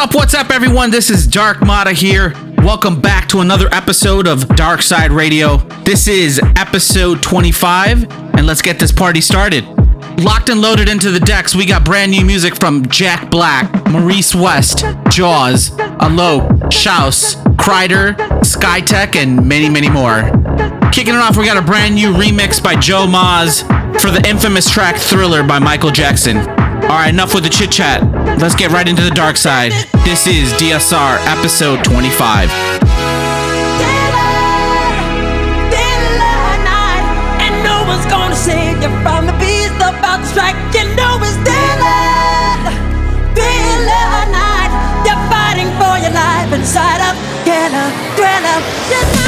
Up, what's up, everyone? This is Dark Mata here. Welcome back to another episode of Dark Side Radio. This is episode 25, and let's get this party started. Locked and loaded into the decks, we got brand new music from Jack Back, Maurice West, Jaws, Alok, Shouse, Kryder, Skytech, and many, many more. Kicking it off, we got a brand new remix by Joe Maz for the infamous track Thriller by Michael Jackson. Alright, enough with the chit chat. Let's get right into the dark side. This is DSR episode 25. Save you from the beast about to strike. You know it's night. You're fighting for your life inside Thriller.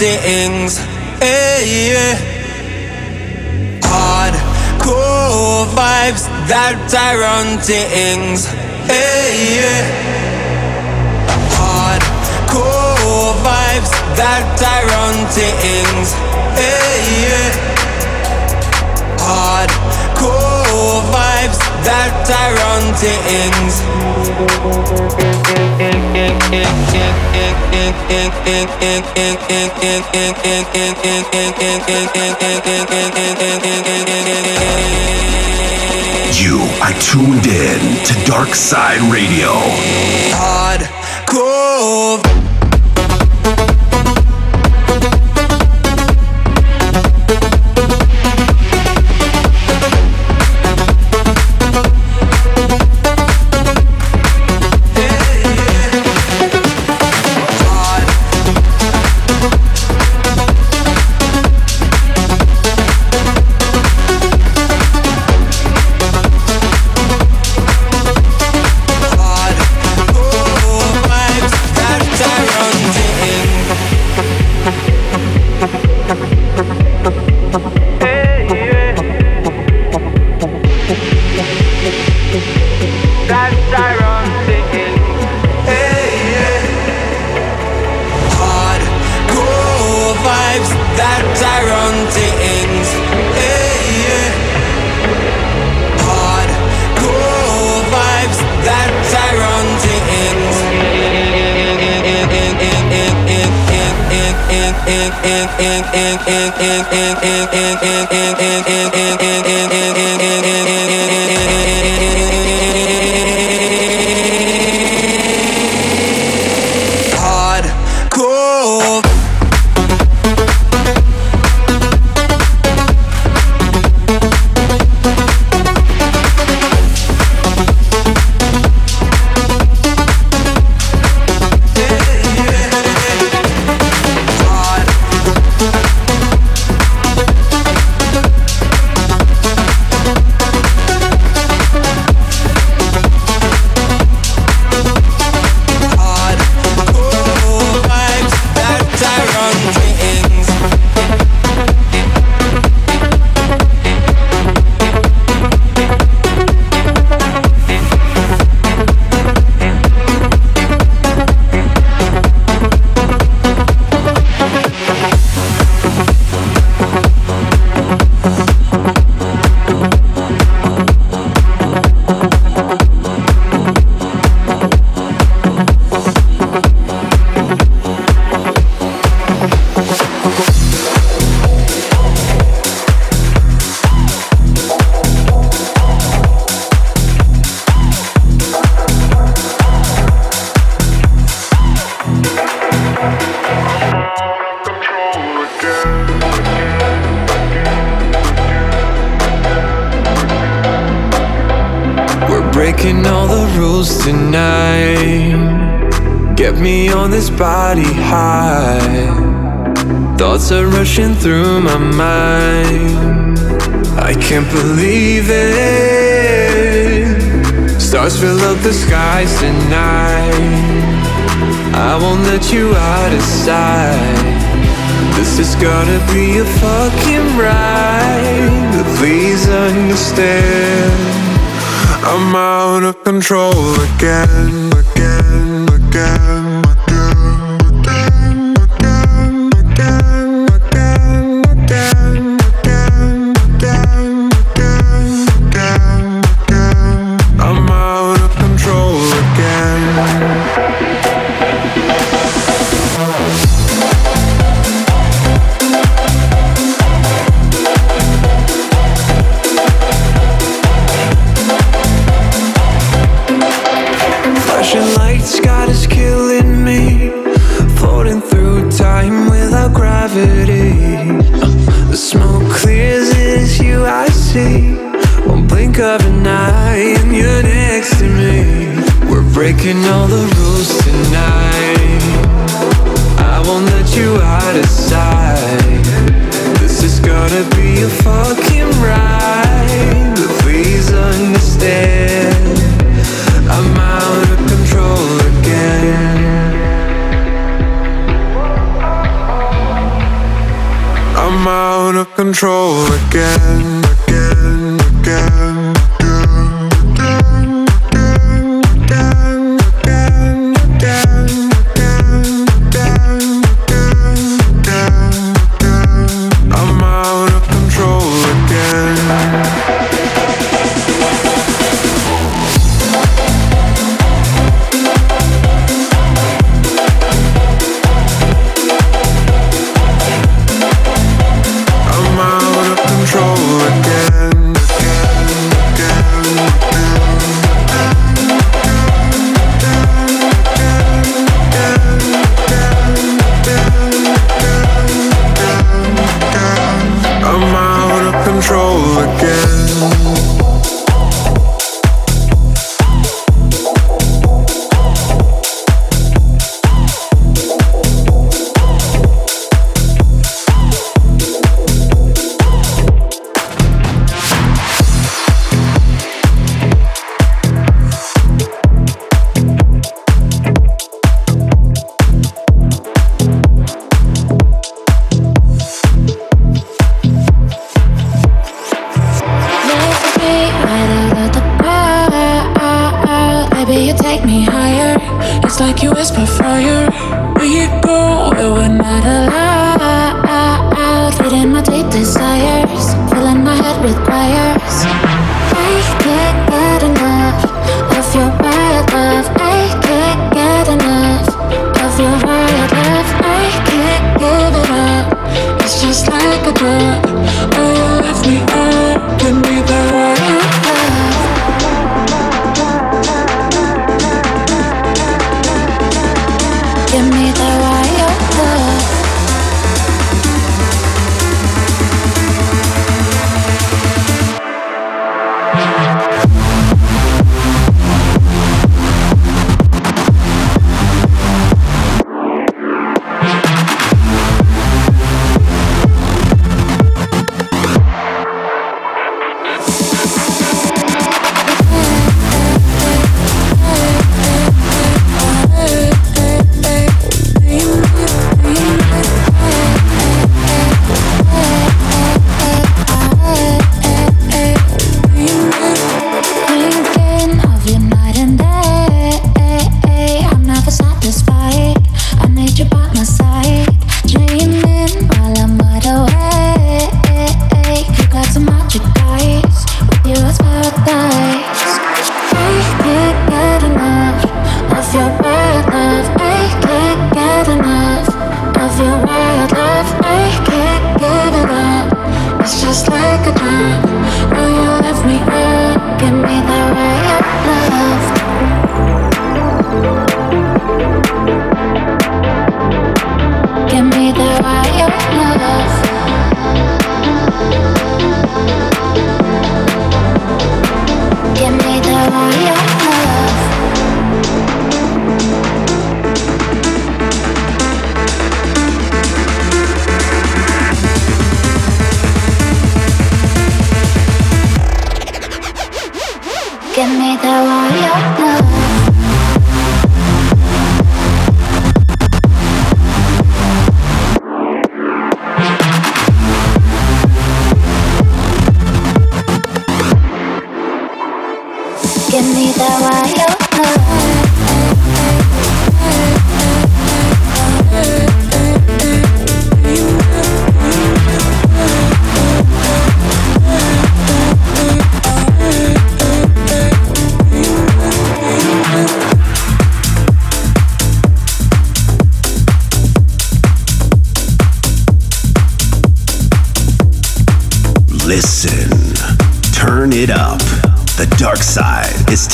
Things. Hey, eh, yeah. Hardcore vibes that I run things. Hey, eh, yeah. Hardcore vibes that I run things. Hey, eh, yeah. Hardcore vibes that I run You are tuned in to Dark Side Radio. Breaking all the rules tonight. Get me on this body high. Thoughts are rushing through my mind. I can't believe it. Stars fill up the skies tonight. I won't let you out of sight. This is gonna be a fucking ride. But please understand. I'm out of control again, again, again,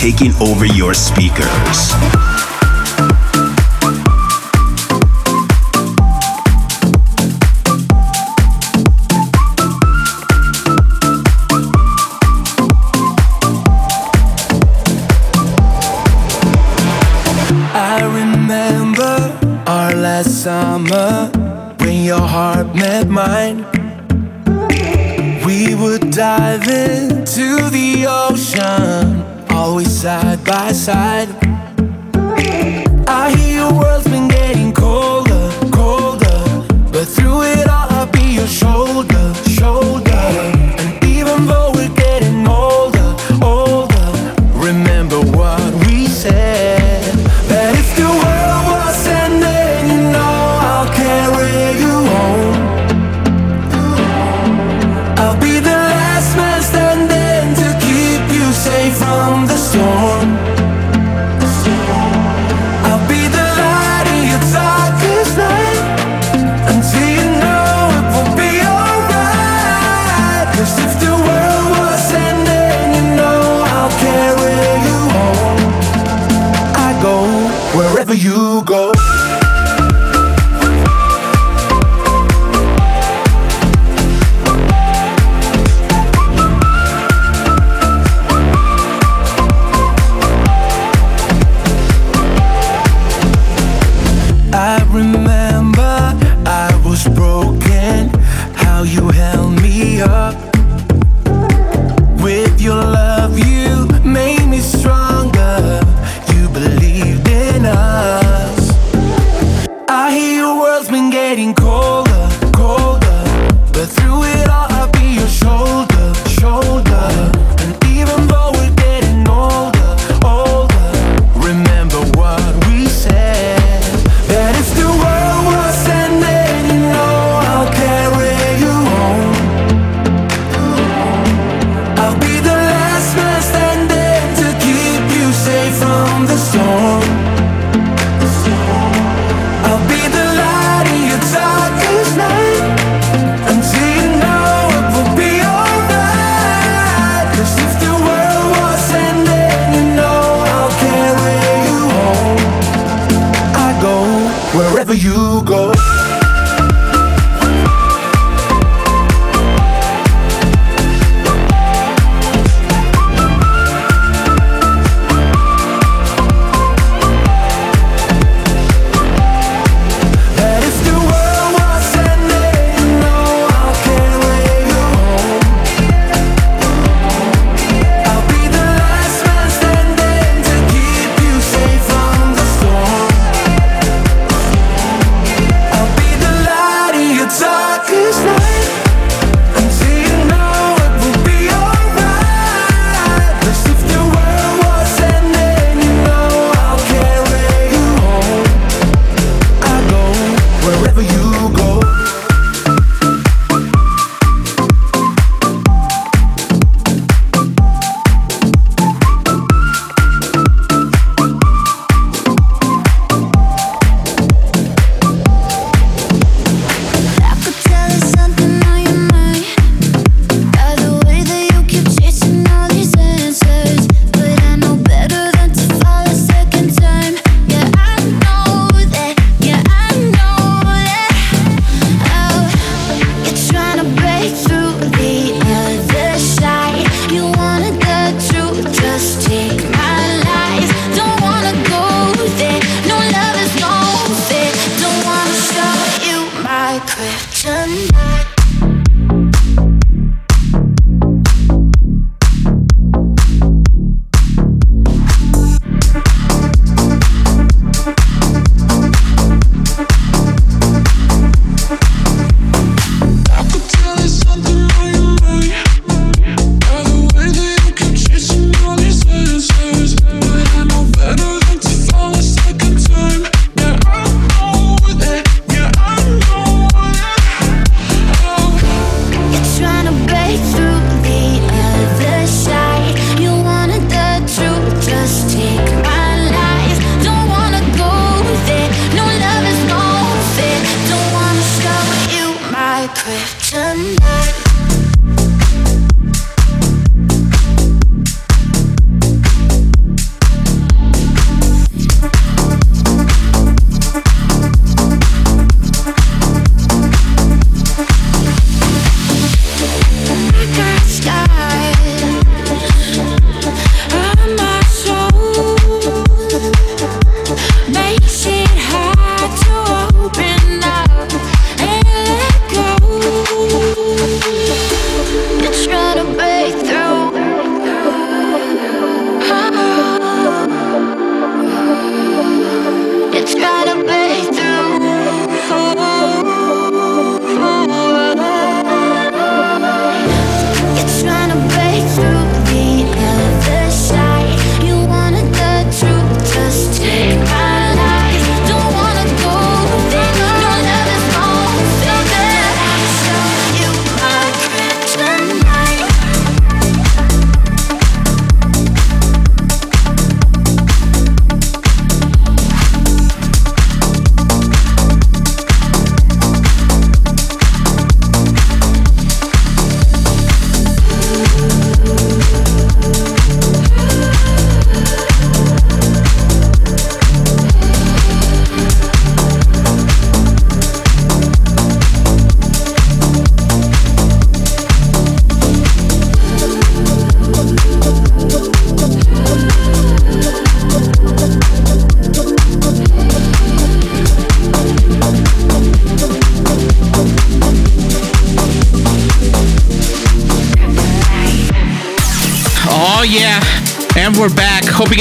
taking over your speakers.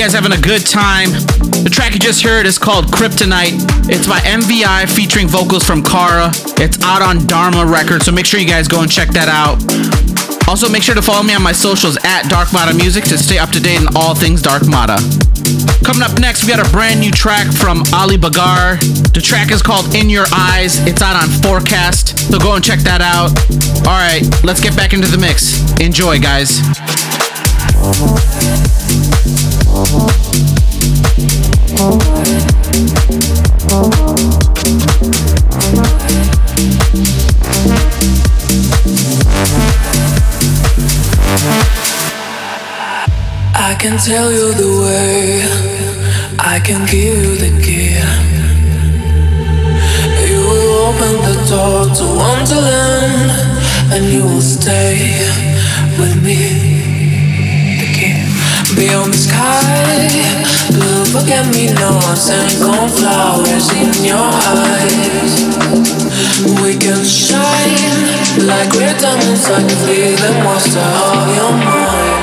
Guys having a good time. The track you just heard is called Kryptonite. It's by MVI featuring vocals from Kara. It's out on Dharma Records, so make sure you guys go and check that out. Also, make sure to follow me on my socials at Dark Mata Music to stay up to date on all things Dark Mata. Coming up next, we got a brand new track from Ali Bakgor. The track is called In Your Eyes. It's out on Forecast, so go and check that out. All right, let's get back into the mix. Enjoy, guys. And you will stay with me. Beyond the sky, blue forget me nots and cornflowers in your eyes. We can shine like we're diamonds. I can be the monster of your mind.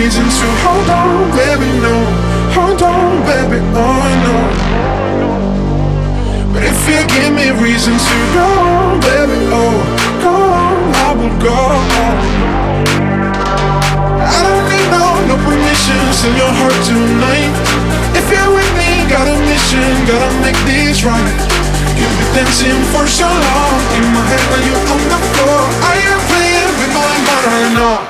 Reason to hold on, baby, no. Hold on, baby, oh no. But if you give me reason to go on, baby, oh, go on, I will go on. I don't need no, no permissions in your heart tonight. If you're with me, got a mission, gotta make this right. You've been dancing for so long, in my head when you on the floor. Are you playing with my mind not?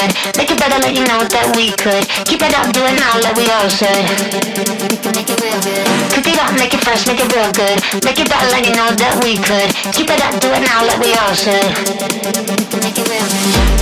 good. Make it better, let you know that we could. Keep it up, do it now, like we all should. Make it real good. Cook it up, make it fresh, make it real good. Make it better, let you know that we could. Keep it up, do it now, like we all should. Make it real good.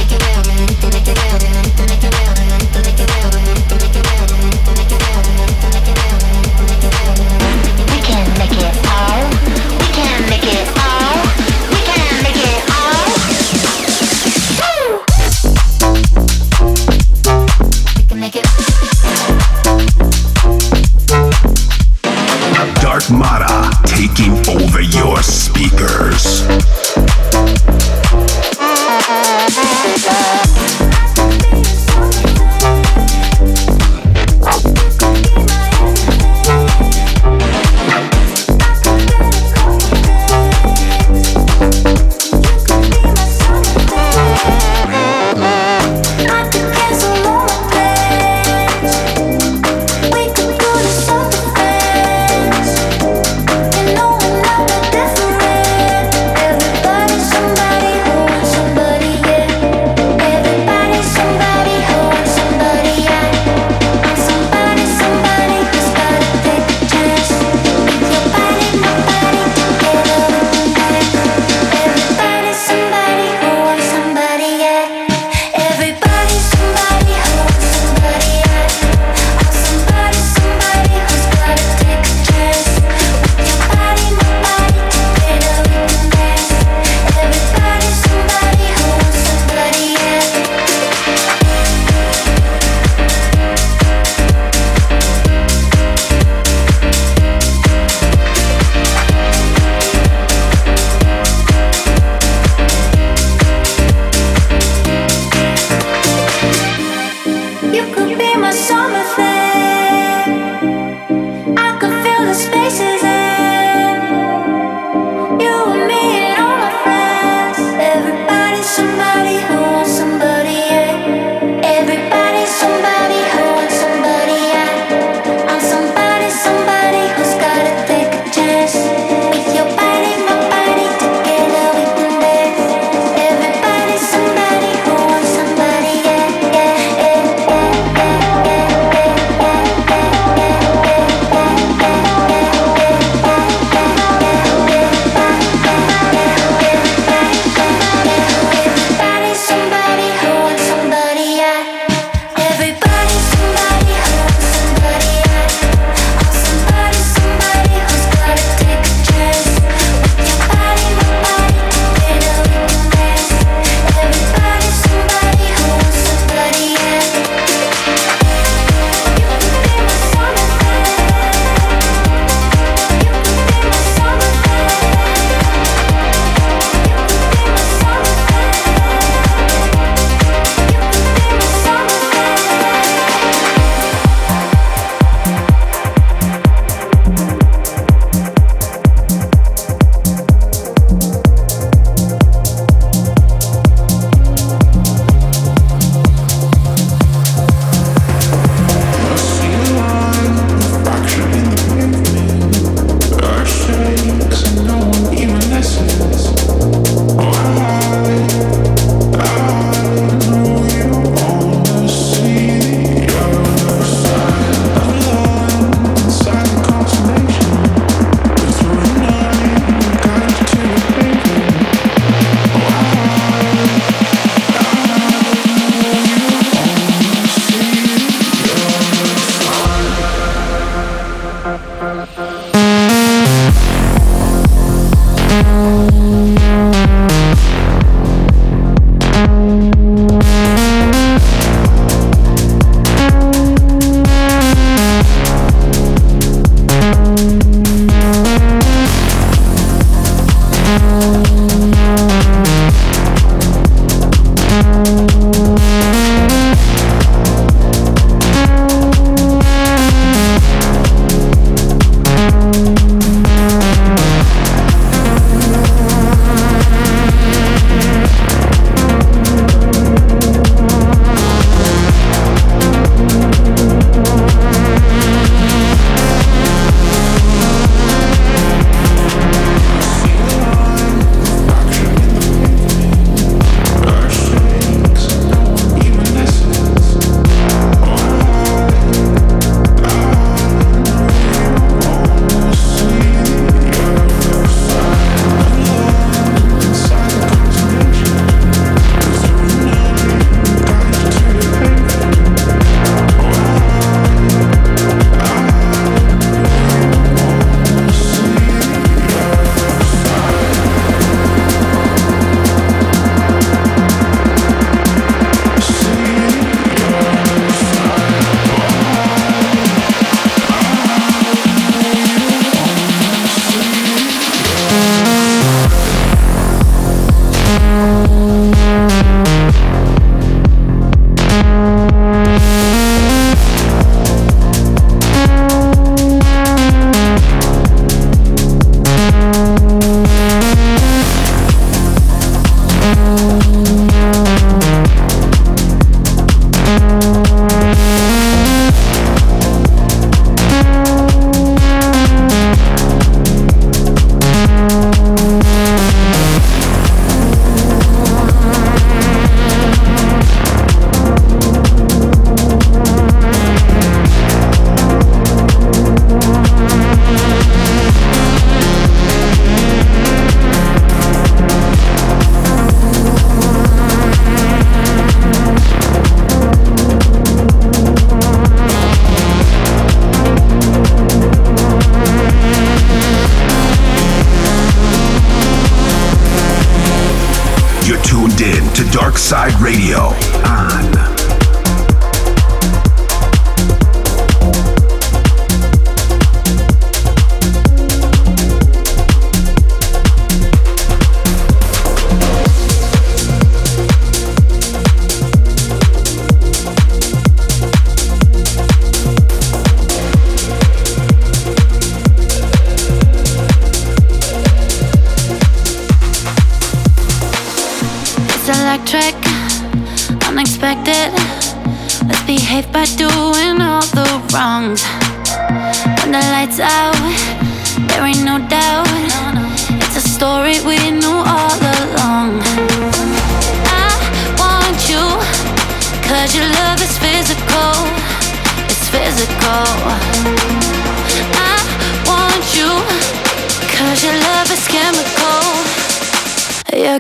Thank.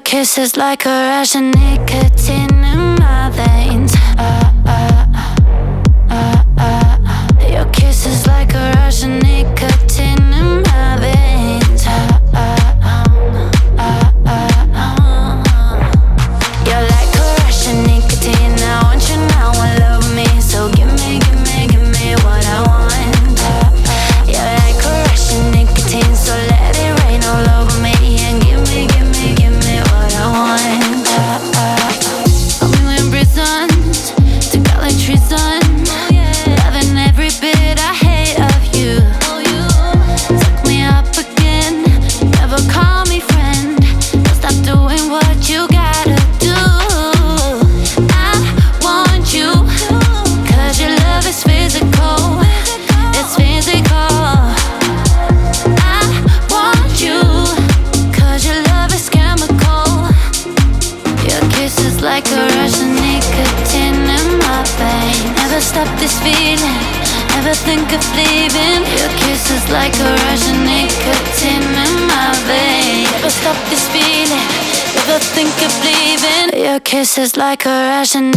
Kisses like a rush of nicotine in my veins. just like a ration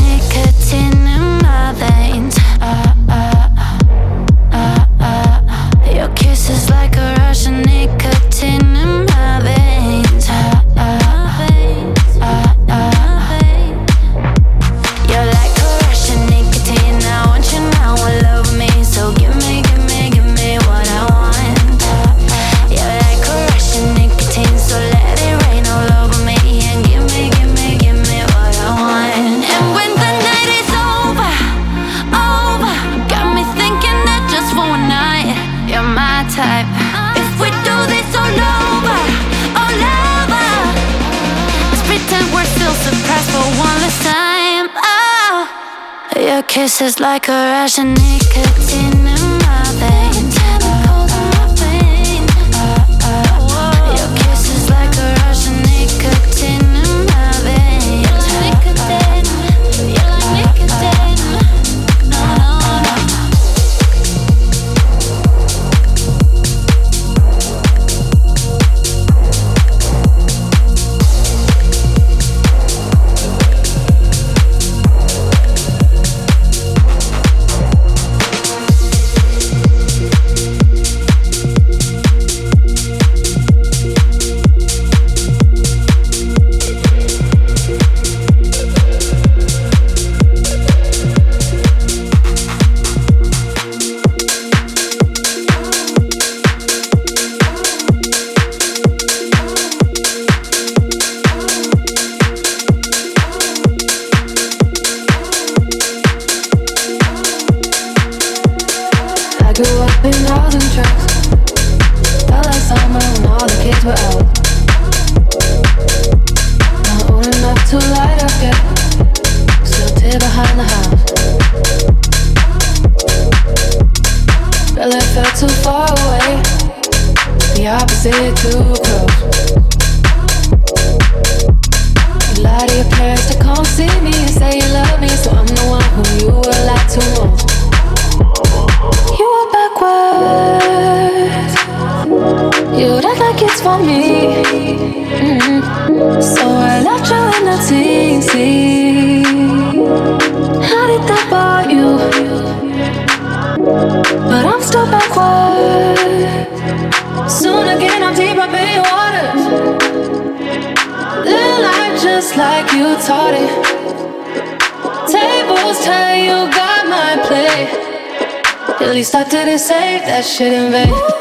Kisses like a rush of nicotine. You'd act like it's for me. Mm-hmm. So I left you in the teensy. How did that bother you? But I'm still backwards. Soon again, I'm deep up in your waters. Live life just like you taught it. Tables turn, you got my play. At least I didn't save that shit in vain.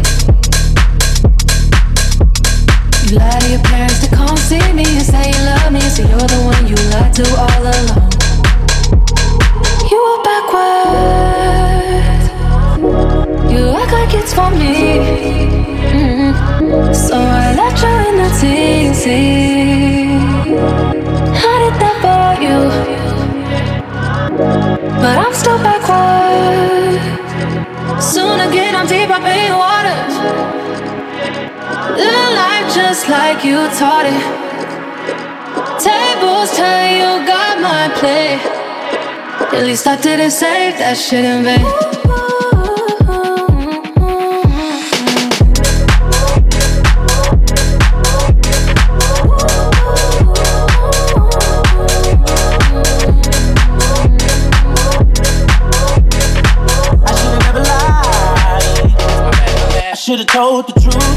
like you taught it. Tables turn, you got my play. At least I didn't say that shit in vain. Should've told the truth.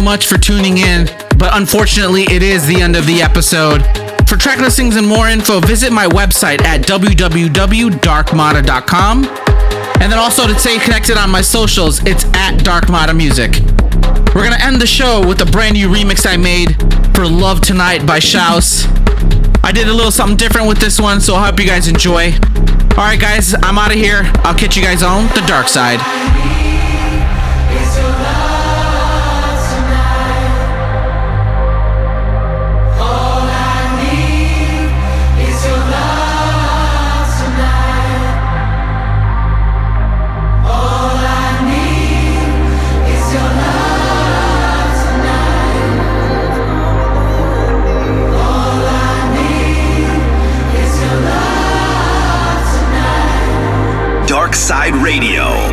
Much for tuning in. But unfortunately, it is the end of the episode. For track listings and more info, visit my website at www.darkmata.com. And then also to stay connected on my socials, it's at Dark Mata Music. We're gonna end the show with a brand new remix I made for Love Tonight by Shouse. I did a little something different with this one, so I hope you guys enjoy. Alright, guys, I'm out of here. I'll catch you guys on the dark side. Dark Side Radio.